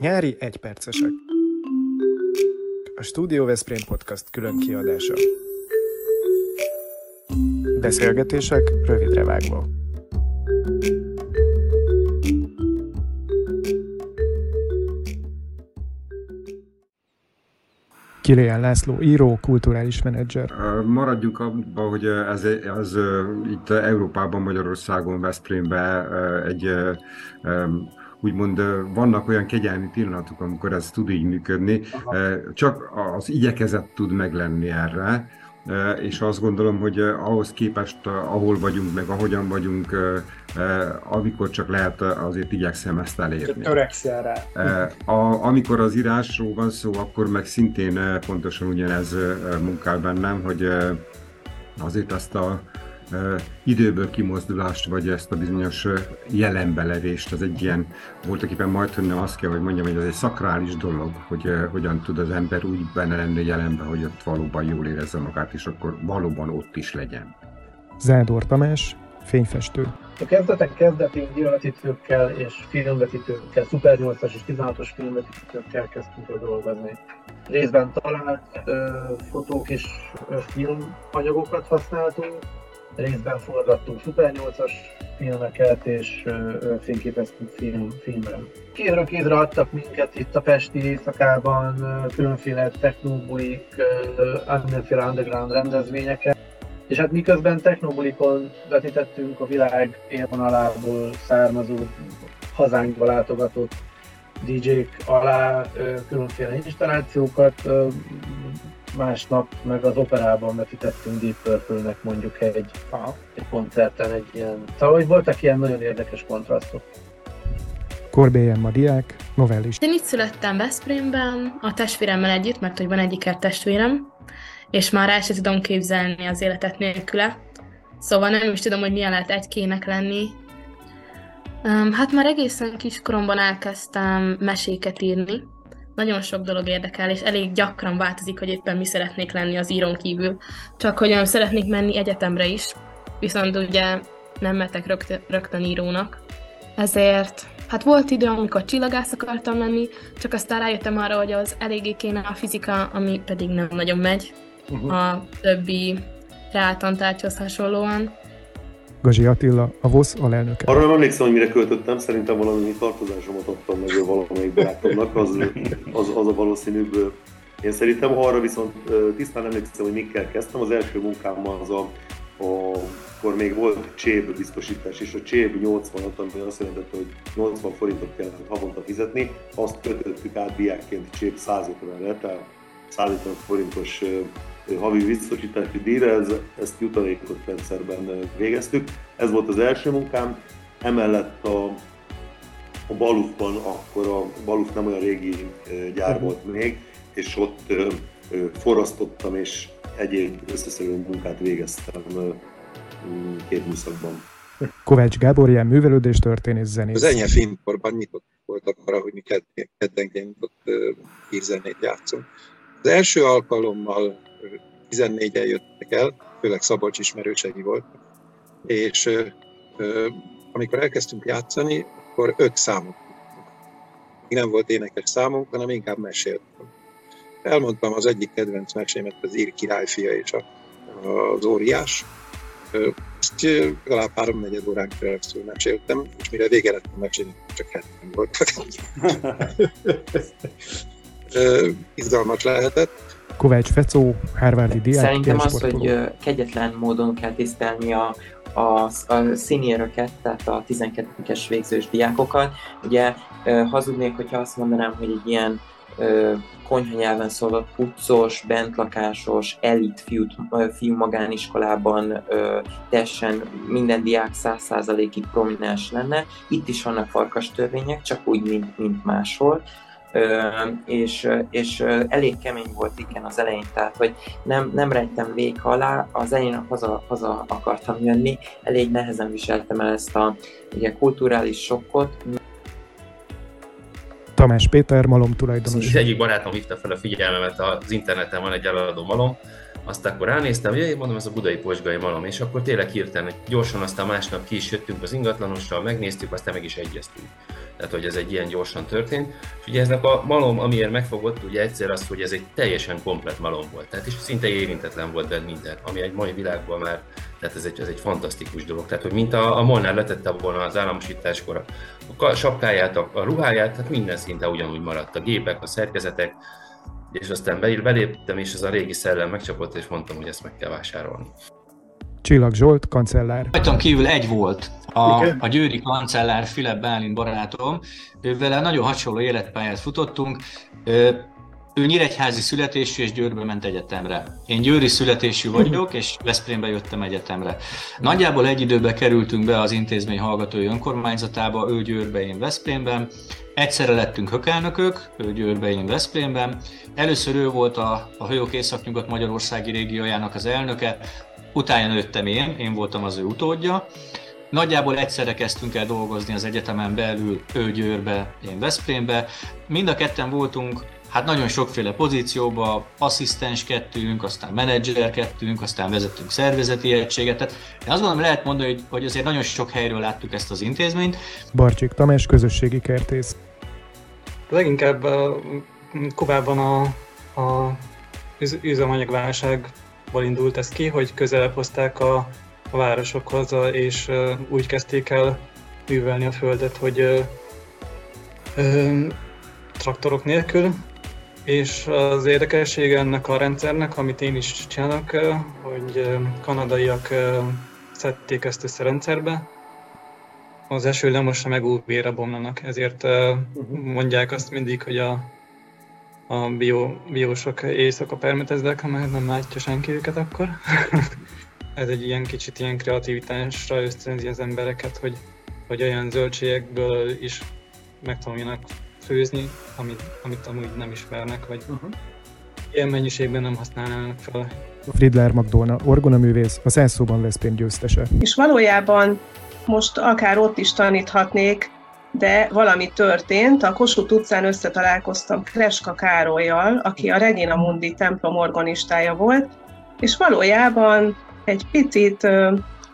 Nyári egypercesek. A Studio Veszprém Podcast külön kiadása. Beszélgetések rövidre vágva. Kiléján László, író, kulturális menedzser. Maradjunk abban, hogy ez, ez itt Európában, Magyarországon, Veszprémben egy úgymond vannak olyan kegyelmi pillanatok, amikor ez tud így működni, Aha. csak az igyekezet tud meglenni erre, és azt gondolom, hogy ahhoz képest, ahol vagyunk, meg ahogyan vagyunk, amikor csak lehet, azért igyekszem ezt elérni. Törekszel rá. A, amikor az írásról van szó, akkor meg szintén pontosan ugyanez munkál bennem, hogy azért azt a időből kimozdulást, vagy ezt a bizonyos jelenbelevést, az egy ilyen, voltak éppen majd azt kell, hogy mondjam, hogy ez egy szakrális dolog, hogy hogyan tud az ember úgy benne lenni jelenben, hogy ott valóban jól érezze magát, és akkor valóban ott is legyen. Zádor Tamás, fényfestő. A kezdetek kezdetén gyűlöletítőkkel és filmvetítőkkel, Super 8-as és 16-os filmvetítőkkel kezdtünk el dolgozni. Részben talált ö, fotók és ö, filmanyagokat használtunk, részben forgattunk Super 8-as filmeket, és fényképeztünk film, filmre. Kézről kézre adtak minket itt a Pesti éjszakában, különféle technobulik, mindenféle underground rendezvényeket. És hát miközben technobulikon vetítettünk a világ élvonalából származó hazánkba látogatott DJ-k alá különféle installációkat, másnap meg az operában vetítettünk Deep purple mondjuk egy, egy koncerten egy ilyen... Szóval hogy voltak ilyen nagyon érdekes kontrasztok. Korbélyen ma diák, novellist. Én itt születtem Veszprémben, a testvéremmel együtt, mert hogy van egyik testvérem, és már el sem tudom képzelni az életet nélküle. Szóval nem is tudom, hogy milyen lehet egykének lenni. Um, hát már egészen kiskoromban elkezdtem meséket írni, nagyon sok dolog érdekel, és elég gyakran változik, hogy éppen mi szeretnék lenni az írón kívül. Csak hogy szeretnék menni egyetemre is, viszont ugye nem metek rögtön, rögtön írónak. Ezért hát volt idő, amikor csillagász akartam lenni, csak aztán rájöttem arra, hogy az eléggé kéne a fizika, ami pedig nem nagyon megy uh-huh. a többi reáltantárgyhoz hasonlóan. Gazsi Attila, a VOSZ alelnöke. Arra nem emlékszem, hogy mire költöttem, szerintem valami tartozásomat adtam meg valamelyik barátomnak, az, az, az a valószínűbb. Én szerintem arra viszont tisztán emlékszem, hogy mikkel kezdtem. Az első munkám az a, a akkor még volt cséb biztosítás, és a cséb 80 ami azt jelentette, hogy 80 forintot kellett havonta fizetni, azt kötöttük át diákként cséb 150-re, tehát 150 forintos havi biztosítási díjra, ez, ezt jutalékot rendszerben végeztük. Ez volt az első munkám, emellett a, a Balufban, akkor a Baluf nem olyan régi gyár mhm. volt még, és ott forrasztottam és egyéb összeszedő munkát végeztem két műszakban. Kovács Gábor, ilyen művelődés történész zenész. Az Enyhe Filmkorban nyitott voltak arra, hogy mi keddenként ott hírzenét játszunk. Az első alkalommal 14-en jöttek el, főleg Szabolcs ismerősei voltak, és amikor elkezdtünk játszani, akkor öt számot nem volt énekes számunk, hanem inkább meséltem. Elmondtam az egyik kedvenc mesémet, az Ír királyfia és a, az óriás. Ezt legalább három-negyed órán keresztül meséltem, és mire vége lettem mesélni, csak hetem voltak. Izgalmas lehetett. Kovács Fecó, Harvardi diák. Szerintem az, hogy kegyetlen módon kell tisztelni a, a, a senioröket, tehát a 12-es végzős diákokat. Ugye hazudnék, hogyha azt mondanám, hogy egy ilyen konyha nyelven szólott puccos, bentlakásos, elit fiú, fiú magániskolában teljesen minden diák 100%-ig prominens lenne. Itt is vannak farkas törvények, csak úgy, mint, mint máshol és, és elég kemény volt igen az elején, tehát hogy nem, nem rejtem vék alá, az elején haza, haza akartam jönni, elég nehezen viseltem el ezt a ugye, kulturális sokkot. Tamás Péter, malom tulajdonos. Az egyik barátom hívta fel a figyelmemet, az interneten van egy eladó malom, azt akkor ránéztem, hogy mondom, ez a budai posgai malom, és akkor tényleg hirtelen, gyorsan aztán másnap ki is jöttünk az ingatlanossal, megnéztük, aztán meg is egyeztünk. Tehát, hogy ez egy ilyen gyorsan történt. És ugye eznek a malom, amiért megfogott, ugye egyszer az, hogy ez egy teljesen komplet malom volt. Tehát és szinte érintetlen volt benne minden, ami egy mai világban már, tehát ez egy, ez egy fantasztikus dolog. Tehát, hogy mint a, a Molnár letette volna az államosításkor a sapkáját, a, a ruháját, tehát minden szinte ugyanúgy maradt. A gépek, a szerkezetek, és aztán beléptem, és ez a régi szellem megcsapott, és mondtam, hogy ezt meg kell vásárolni. Csillag Zsolt, kancellár. Rajtam kívül egy volt, a, a győri kancellár Filip Bálint barátom. Ővel nagyon hasonló életpályát futottunk. Ő, nyíregyházi születésű és Győrbe ment egyetemre. Én győri születésű vagyok, és Veszprémbe jöttem egyetemre. Nagyjából egy időben kerültünk be az intézmény hallgatói önkormányzatába, ő Győrbe, én Veszprémben. Egyszerre lettünk hökelnökök, ő Győrbe, én Veszprémben. Először ő volt a, a Hajók Északnyugat Magyarországi régiójának az elnöke, utána nőttem én, én voltam az ő utódja. Nagyjából egyszerre kezdtünk el dolgozni az egyetemen belül, ő Győrbe, én Veszprémbe. Mind a ketten voltunk hát nagyon sokféle pozícióba, asszisztenskedtünk, aztán menedzserkedtünk, aztán vezettünk szervezeti egységet. Tehát én azt gondolom, lehet mondani, hogy, hogy azért nagyon sok helyről láttuk ezt az intézményt. Barcsik Tamás, közösségi kertész. Leginkább korábban a, a üzemanyagválságból indult ez ki, hogy közelebb hozták a, a városokhoz, és úgy kezdték el művelni a földet, hogy ö, traktorok nélkül, és az érdekessége ennek a rendszernek, amit én is csinálok, hogy kanadaiak szedték ezt össze rendszerbe, az eső lemossa meg újra bomlanak, ezért uh-huh. mondják azt mindig, hogy a, a bio, biósok éjszaka permeteznek, ha már nem látja senki őket akkor. Ez egy ilyen kicsit ilyen kreativitásra ösztönzi az embereket, hogy, hogy olyan zöldségekből is megtanuljanak főzni, amit, amit amúgy nem ismernek, vagy uh-huh. ilyen mennyiségben nem használnának fel. Fridler Magdolna, orgonaművész, a Szenszóban Veszprém győztese. És valójában most akár ott is taníthatnék, de valami történt. A Kossuth utcán összetalálkoztam Kreska Károlyjal, aki a Regina Mundi templom organistája volt, és valójában egy picit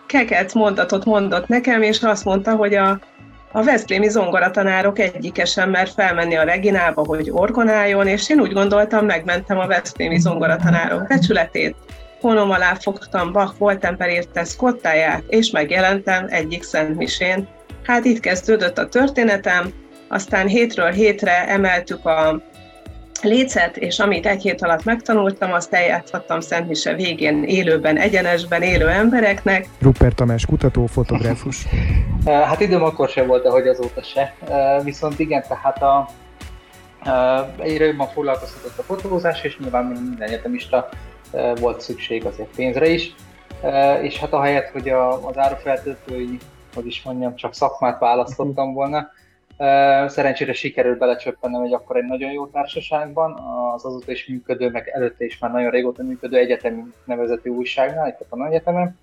keket mondatot mondott nekem, és azt mondta, hogy a a Veszprémi zongoratanárok egyike sem mer felmenni a Reginába, hogy orgonáljon, és én úgy gondoltam, megmentem a Veszprémi zongoratanárok becsületét, honom alá fogtam Bach Voltemper érte Scottáját, és megjelentem egyik Szent Misén. Hát itt kezdődött a történetem, aztán hétről hétre emeltük a lécet, és amit egy hét alatt megtanultam, azt eljátszhattam Szent Mise végén élőben, egyenesben élő embereknek. Rupert Tamás kutató, fotográfus. hát időm akkor sem volt, ahogy azóta se. Viszont igen, tehát a, egyre jobban foglalkoztatott a fotózás, és nyilván minden egyetemista volt szükség azért pénzre is. És hát ahelyett, hogy a, az árufeltöltői, hogy is mondjam, csak szakmát választottam volna, Szerencsére sikerült belecsöppennem egy akkor egy nagyon jó társaságban, az azóta is működő, meg előtte is már nagyon régóta működő egyetemi nevezetű újságnál, itt a egyetemen,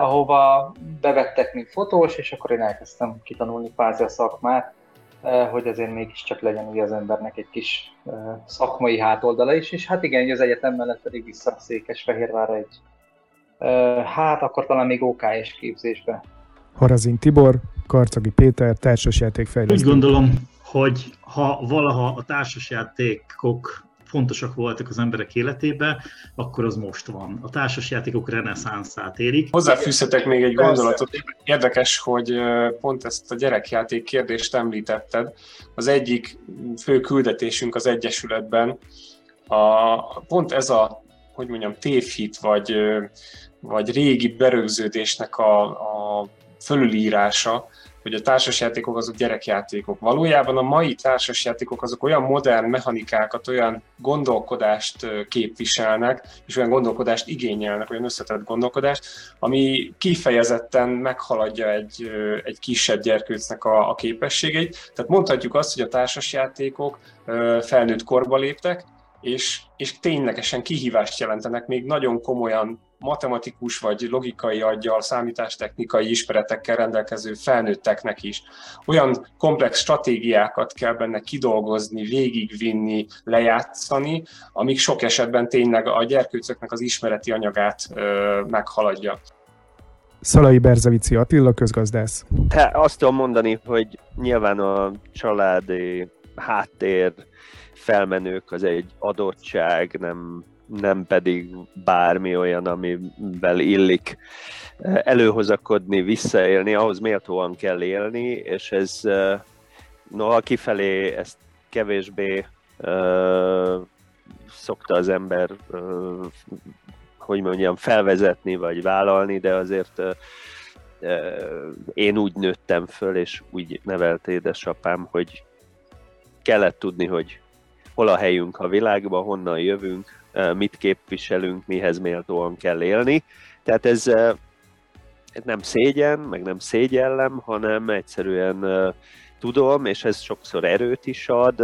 ahova bevettek, mint fotós, és akkor én elkezdtem kitanulni kvázi a szakmát, hogy azért mégiscsak legyen ugye az embernek egy kis szakmai hátoldala is, és hát igen, az egyetem mellett pedig vissza Székesfehérvárra egy, hát akkor talán még OK-es képzésbe. Harazin Tibor, Karcagi Péter, társasjátékfejlesztő. Úgy gondolom, hogy ha valaha a társasjátékok fontosak voltak az emberek életében, akkor az most van. A társasjátékok reneszánszát érik. Hozzáfűzhetek még egy gondolatot. Érdekes, hogy pont ezt a gyerekjáték kérdést említetted. Az egyik fő küldetésünk az Egyesületben a, pont ez a, hogy mondjam, tévhit, vagy, vagy régi berögződésnek a, a fölülírása, hogy a társasjátékok azok gyerekjátékok. Valójában a mai társasjátékok azok olyan modern mechanikákat, olyan gondolkodást képviselnek, és olyan gondolkodást igényelnek, olyan összetett gondolkodást, ami kifejezetten meghaladja egy, egy kisebb gyerkőcnek a, a képességeit. Tehát mondhatjuk azt, hogy a társasjátékok felnőtt korba léptek, és, és ténylegesen kihívást jelentenek még nagyon komolyan matematikus vagy logikai aggyal, számítástechnikai ismeretekkel rendelkező felnőtteknek is. Olyan komplex stratégiákat kell benne kidolgozni, végigvinni, lejátszani, amik sok esetben tényleg a gyerkőcöknek az ismereti anyagát ö, meghaladja. Szalai Berzevici Attila, közgazdász. Te azt tudom mondani, hogy nyilván a családi háttér felmenők az egy adottság, nem, nem pedig bármi olyan, amivel illik előhozakodni, visszaélni, ahhoz méltóan kell élni, és ez noha kifelé ezt kevésbé uh, szokta az ember hogy mondjam, felvezetni vagy vállalni, de azért én úgy nőttem föl, és úgy nevelt édesapám, hogy kellett tudni, hogy hol a helyünk a világban, honnan jövünk, mit képviselünk, mihez méltóan kell élni. Tehát ez nem szégyen, meg nem szégyellem, hanem egyszerűen tudom, és ez sokszor erőt is ad,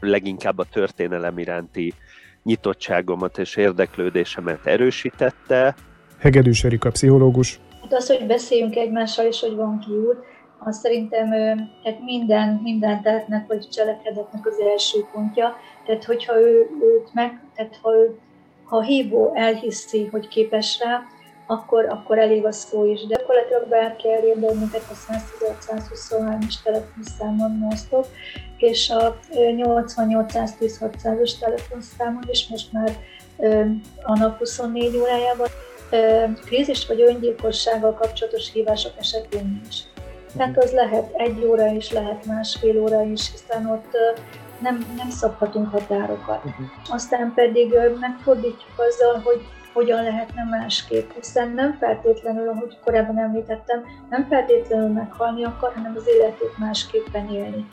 leginkább a történelem iránti nyitottságomat és érdeklődésemet erősítette. Hegedűs Erika, pszichológus. Hát az, hogy beszéljünk egymással, és hogy van kiút, az szerintem hát minden, minden tehetnek, vagy cselekedetnek az első pontja. Tehát, hogyha ő, őt meg, tehát ha, ő, ha a hívó elhiszi, hogy képes rá, akkor, akkor elég a szó is. De gyakorlatilag bárki elér minket a 123-as telefonszámon mosztok, és a 88-110-600-as telefonszámon is most már a nap 24 órájában krízis vagy öngyilkossággal kapcsolatos hívások esetén is. Tehát az lehet egy óra is, lehet másfél óra is, hiszen ott nem, nem szabhatunk határokat. Uh-huh. Aztán pedig megfordítjuk azzal, hogy hogyan lehetne másképp, hiszen nem feltétlenül, ahogy korábban említettem, nem feltétlenül meghalni akar, hanem az életét másképpen élni.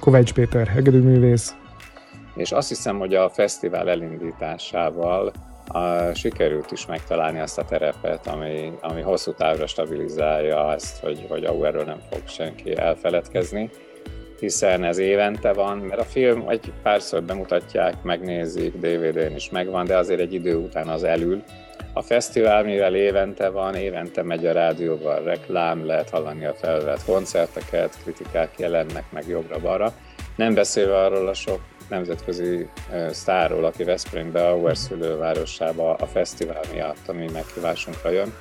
Kovács Péter, hegedűművész. És azt hiszem, hogy a fesztivál elindításával a, sikerült is megtalálni azt a terepet, ami, ami hosszú távra stabilizálja ezt, hogy, hogy Auerről nem fog senki elfeledkezni, hiszen ez évente van, mert a film egy párszor bemutatják, megnézik, DVD-n is megvan, de azért egy idő után az elül. A fesztivál, mivel évente van, évente megy a rádióval reklám, lehet hallani a felvett koncerteket, kritikák jelennek meg jobbra-balra. Nem beszélve arról a sok nemzetközi sztárról, aki Veszprémbe, Auer szülővárosába a fesztivál miatt, ami meghívásunkra jön,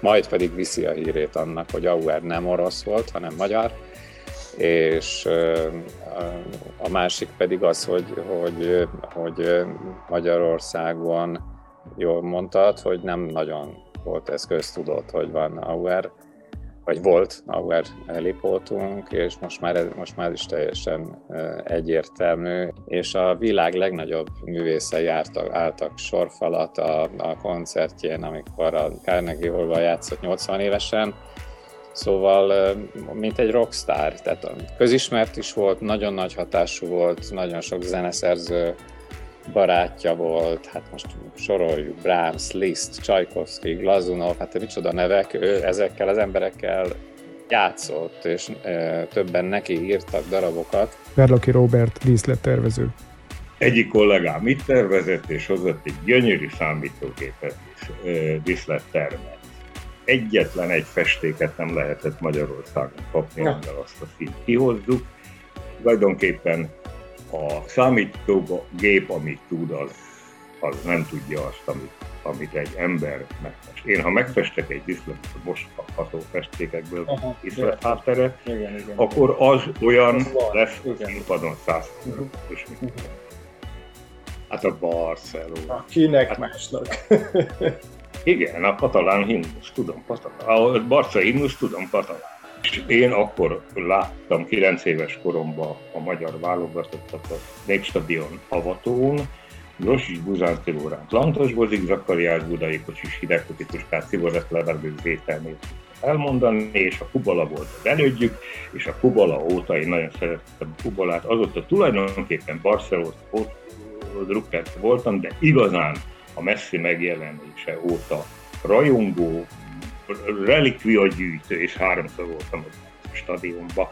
majd pedig viszi a hírét annak, hogy Auer nem orosz volt, hanem magyar, és a másik pedig az, hogy, hogy, hogy Magyarországon jól mondtad, hogy nem nagyon volt ez köztudott, hogy van Auer vagy volt Auer lipótunk, és most már, most már is teljesen egyértelmű, és a világ legnagyobb művészei jártak, álltak sorfalat a, a koncertjén, amikor a Carnegie hall játszott 80 évesen, Szóval, mint egy rockstar, tehát közismert is volt, nagyon nagy hatású volt, nagyon sok zeneszerző barátja volt, hát most soroljuk, Brahms, Liszt, Csajkovszki, Glazunov, hát micsoda nevek, ő ezekkel az emberekkel játszott, és e, többen neki írtak darabokat. Verlaki Robert díszlettervező. Egyik kollégám itt tervezett, és hozott egy gyönyörű számítógépet is díszlettermet. Egyetlen egy festéket nem lehetett Magyarországon kapni, amivel azt a színt kihozzuk. Tulajdonképpen a számítógép, amit tud, az, az nem tudja azt, amit, amit egy ember megfest. Én, ha megfestek egy diszletet, most kapható festékekből diszlet háttere, akkor az olyan az lesz, színpadon száz uh-huh. és uh-huh. Hát a Barcelona. Kinek hát, másnak? igen, a katalán himnusz, tudom, katalán. A Barca himnusz, tudom, katalán. És én akkor láttam 9 éves koromban a magyar válogatottat a Népstadion avatón, Rosics Buzán Tilórán, Lantos Bozik, Zakariás Budai Kocsis, Hidegköti Puskát, Szivoret Leverdő Vételmét elmondani, és a Kubala volt az elődjük, és a Kubala óta én nagyon szerettem a Kubalát, azóta tulajdonképpen Barcelona drukker voltam, de igazán a messzi megjelenése óta rajongó, relikvia gyűjtő, és háromszor voltam a stadionban,